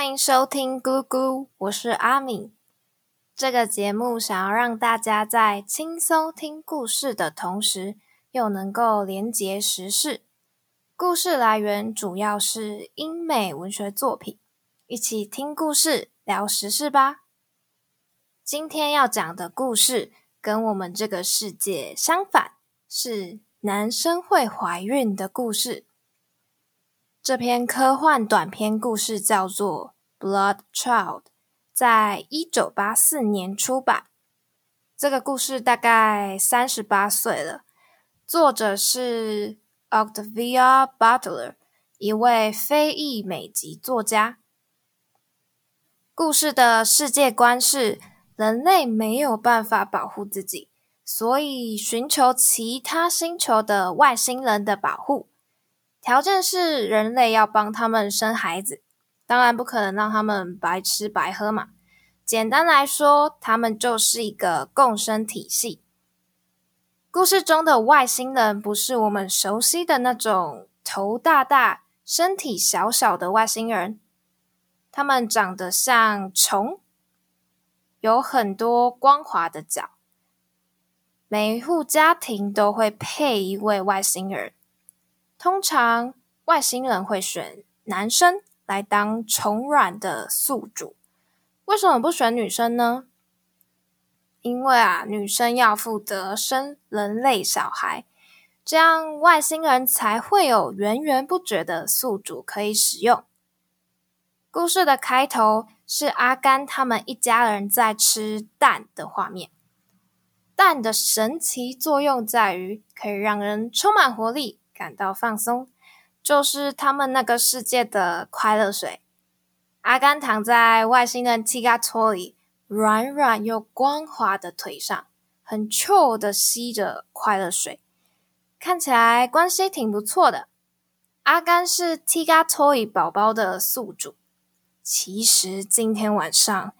欢迎收听咕咕，我是阿敏。这个节目想要让大家在轻松听故事的同时，又能够连结时事。故事来源主要是英美文学作品，一起听故事聊时事吧。今天要讲的故事跟我们这个世界相反，是男生会怀孕的故事。这篇科幻短篇故事叫做《Blood Child》，在一九八四年出版。这个故事大概三十八岁了，作者是 Octavia Butler，一位非裔美籍作家。故事的世界观是人类没有办法保护自己，所以寻求其他星球的外星人的保护。条件是人类要帮他们生孩子，当然不可能让他们白吃白喝嘛。简单来说，他们就是一个共生体系。故事中的外星人不是我们熟悉的那种头大大、身体小小的外星人，他们长得像虫，有很多光滑的角。每一户家庭都会配一位外星人。通常外星人会选男生来当虫卵的宿主，为什么不选女生呢？因为啊，女生要负责生人类小孩，这样外星人才会有源源不绝的宿主可以使用。故事的开头是阿甘他们一家人在吃蛋的画面。蛋的神奇作用在于可以让人充满活力。感到放松，就是他们那个世界的快乐水。阿甘躺在外星人ティガトイ软软又光滑的腿上，很 chill 的吸着快乐水，看起来关系挺不错的。阿甘是ティガトイ宝宝的宿主。其实今天晚上，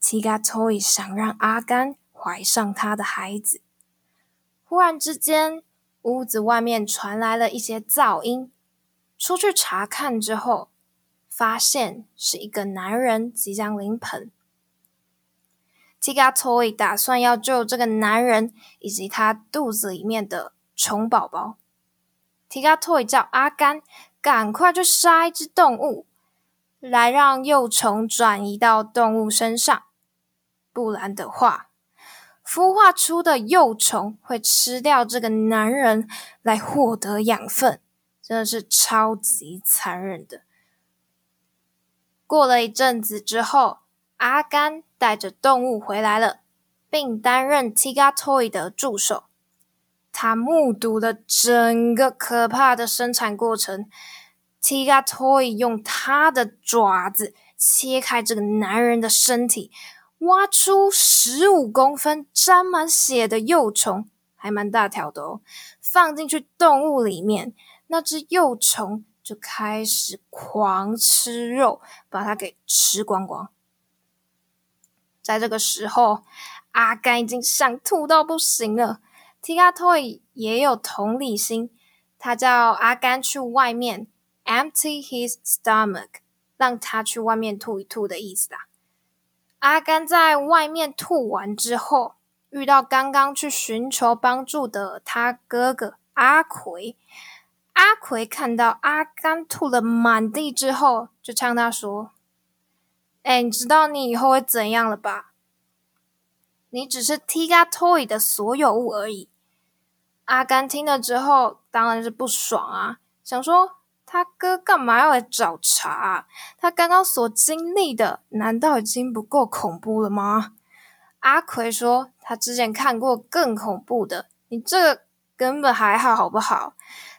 ティガトイ想让阿甘怀上他的孩子。忽然之间。 屋子外面传来了一些噪音，出去查看之后，发现是一个男人即将临盆。ティガトイ打算要救这个男人以及他肚子里面的虫宝宝。ティガトイ叫阿甘赶快去杀一只动物，来让幼虫转移到动物身上，不然的话。 孵化出的幼虫会吃掉这个男人来获得养分，真的是超级残忍的。过了一阵子之后，阿甘带着动物回来了，并担任ティガトイ的助手。他目睹了整个可怕的生产过程。ティガトイ用他的爪子切开这个男人的身体。 挖出十五公分、沾满血的幼虫，还蛮大条的哦。放进去动物里面，那只幼虫就开始狂吃肉，把它给吃光光。在这个时候，阿甘已经想吐到不行了。ティガトイ也有同理心，他叫阿甘去外面 empty his stomach，让他去外面吐一吐的意思啦。 阿甘在外面吐完之后，遇到刚刚去寻求帮助的他哥哥阿奎。阿奎看到阿甘吐了满地之后，就呛他说：“哎，你知道你以后会怎样了吧？你只是ティガトイ的所有物而已。”阿甘听了之后，当然是不爽啊，想说。 他哥干嘛要来找茬啊？他刚刚所经历的，难道已经不够恐怖了吗？阿奎说，他之前看过更恐怖的，你这个根本还好，好不好？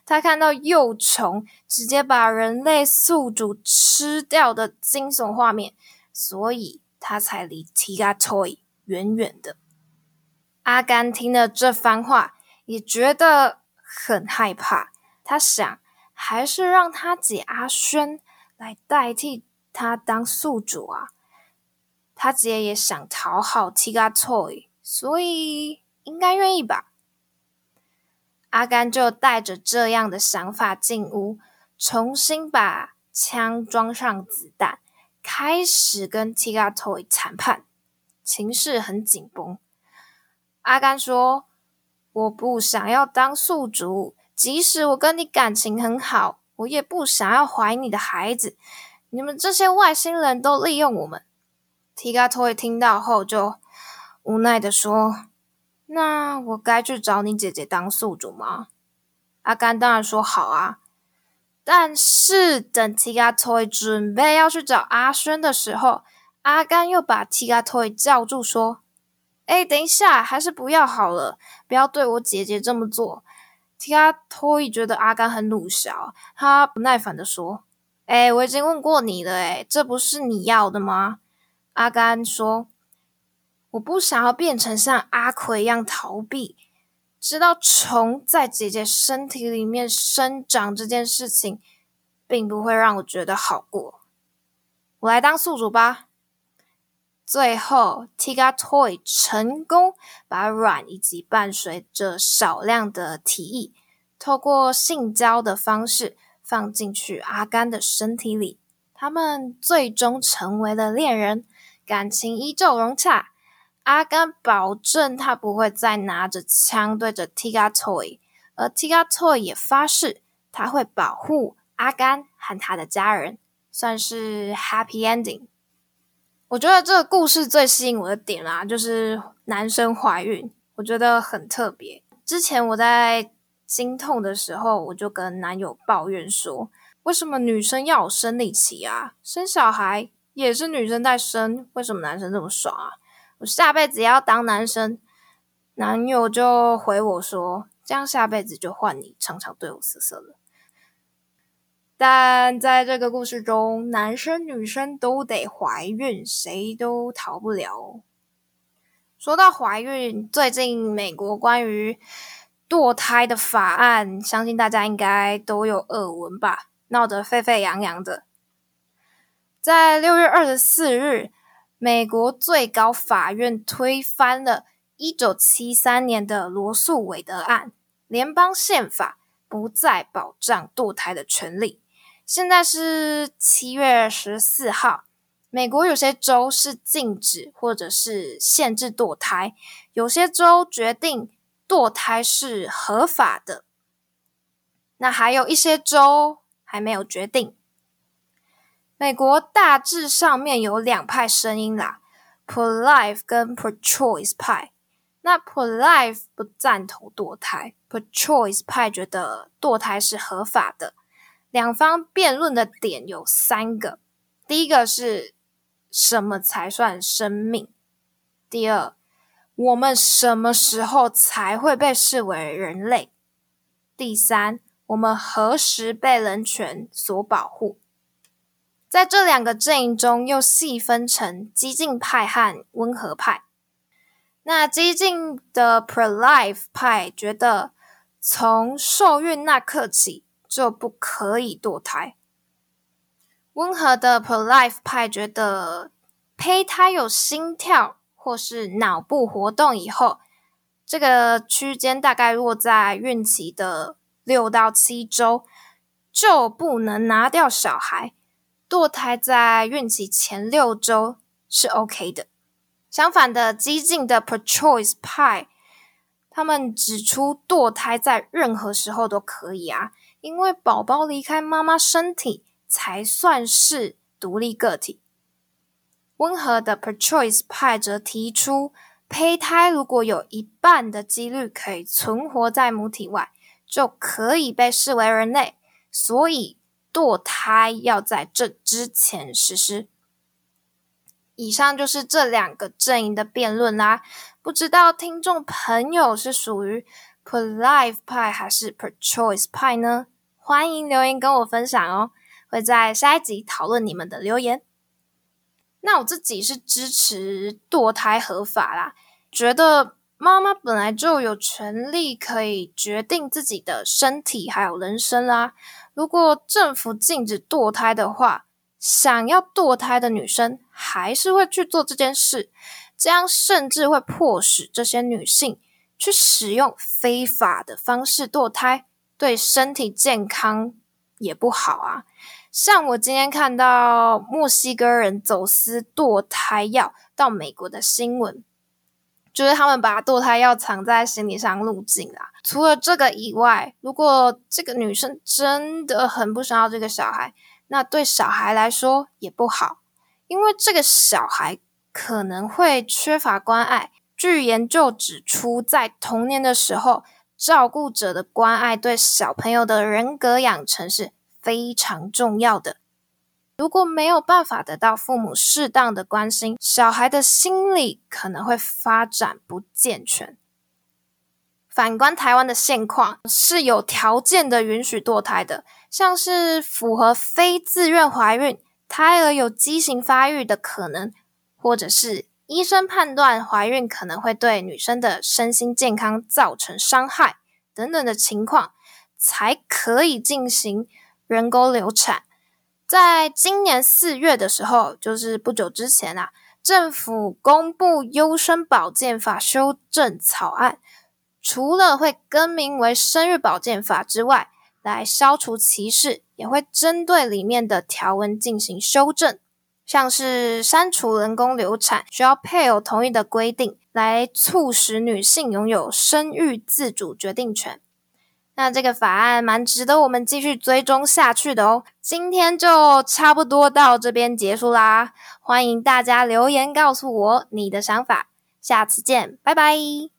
他看到幼虫直接把人类宿主吃掉的惊悚画面，所以他才离ティガトイ远远的。阿甘听了这番话，也觉得很害怕。他想。 还是让他姐阿轩来代替他当宿主啊！他姐也想讨好ティガトイ，所以应该愿意吧？阿甘就带着这样的想法进屋，重新把枪装上子弹， 开始跟 Tiga Toy 谈判，情势很紧绷。阿甘说：“我不想要当宿主， 即使我跟你感情很好，我也不想要怀你的孩子。你们这些外星人都利用我们。” Tiga Toy 听到后就无奈地说：“那我该去找你姐姐当宿主吗？”阿甘当然说：“好啊。”但是等 Tiga Toy 准备要去找阿轩的时候，阿甘又把 Tiga Toy 叫住，说：“哎，等一下，还是不要好了，不要对我姐姐这么做。” Tiga Toy 觉得阿甘很鲁小，他不耐烦地说：“哎，我已经问过你了，哎，这不是你要的吗？”阿甘说：“我不想要变成像阿奎一样逃避。”知道虫在姐姐身体里面生长这件事情，并不会让我觉得好过。我来当宿主吧。最后，Tiga Toy 成功把卵以及伴随着少量的体液，透过性交的方式放进去阿甘的身体里。他们最终成为了恋人，感情依旧融洽。阿甘保证他不会再拿着枪对着 Tiga Toy，而 Tiga Toy 也发誓他会保护阿甘和他的家人，算是 Happy Ending。我觉得这个故事最吸引我的点啦，就是男生怀孕，我觉得很特别。之前我在经痛的时候，我就跟男友抱怨说，为什么女生要有生理期啊？生小孩也是女生在生，为什么男生这么爽啊？我下辈子也要当男生，男友就回我说：“这样下辈子就换你常常对我色色了。”但在这个故事中，男生女生都得怀孕，谁都逃不了。说到怀孕，最近美国关于堕胎的法案，相信大家应该都有耳闻吧？闹得沸沸扬扬的。在六月二十四日。美国最高法院推翻了1973年的罗诉韦德案，联邦宪法不再保障堕胎的权利。现在是七月十四号，美国有些州是禁止或者是限制堕胎，有些州决定堕胎是合法的，那还有一些州还没有决定。美国大致上面有两派声音啦，pro-life 跟 pro-choice 派。那 pro-life 不赞同堕胎，pro-choice 派觉得堕胎是合法的。两方辩论的点有三个：第一个是什么才算生命？第二，我们什么时候才会被视为人类？第三，我们何时被人权所保护？在这两个阵营中，又细分成激进派和温和派。那激进的 pro-life 派觉得，从受孕那刻起就不可以堕胎；温和的 pro-life 派觉得，胚胎有心跳或是脑部活动以后，这个区间大概落在孕期的六到七周，就不能拿掉小孩。堕胎在孕期前六周是 OK 的。相反的，激进的 pro-choice 派，他们指出堕胎在任何时候都可以啊，因为宝宝离开妈妈身体才算是独立个体。温和的 Perchoice 派则提出，胚胎如果有一半的几率可以存活在母体外，就可以被视为人类。所以。堕胎要在这之前实施。以上就是这两个阵营的辩论啦。不知道听众朋友是属于 pro-life 派还是 Per choice 派呢？欢迎留言跟我分享哦，会在下一集讨论你们的留言。那我自己是支持堕胎合法啦，觉得妈妈本来就有权利可以决定自己的身体还有人生啦。如果政府禁止堕胎的话，想要堕胎的女生还是会去做这件事，这样甚至会迫使这些女性去使用非法的方式堕胎，对身体健康也不好啊。像我今天看到墨西哥人走私堕胎药到美国的新闻，就是他们把堕胎药藏在行李箱入境啦。除了这个以外，如果这个女生真的很不想要这个小孩，那对小孩来说也不好，因为这个小孩可能会缺乏关爱。据研究指出，在童年的时候，照顾者的关爱对小朋友的人格养成是非常重要的。如果没有办法得到父母适当的关心，小孩的心理可能会发展不健全。反观台湾的现况，是有条件的允许堕胎的，像是符合非自愿怀孕、胎儿有畸形发育的可能，或者是。医生判断怀孕可能会对女生的身心健康造成伤害等等的情况，才可以进行人工流产。在今年四月的时候，就是不久之前啊，政府公布优生保健法修正草案，除了会更名为生育保健法之外，来消除歧视，也会针对里面的条文进行修正。像是删除人工流产需要配偶同意的规定，来促使女性拥有生育自主决定权。那这个法案蛮值得我们继续追踪下去的哦。今天就差不多到这边结束啦，欢迎大家留言告诉我你的想法，下次见，拜拜。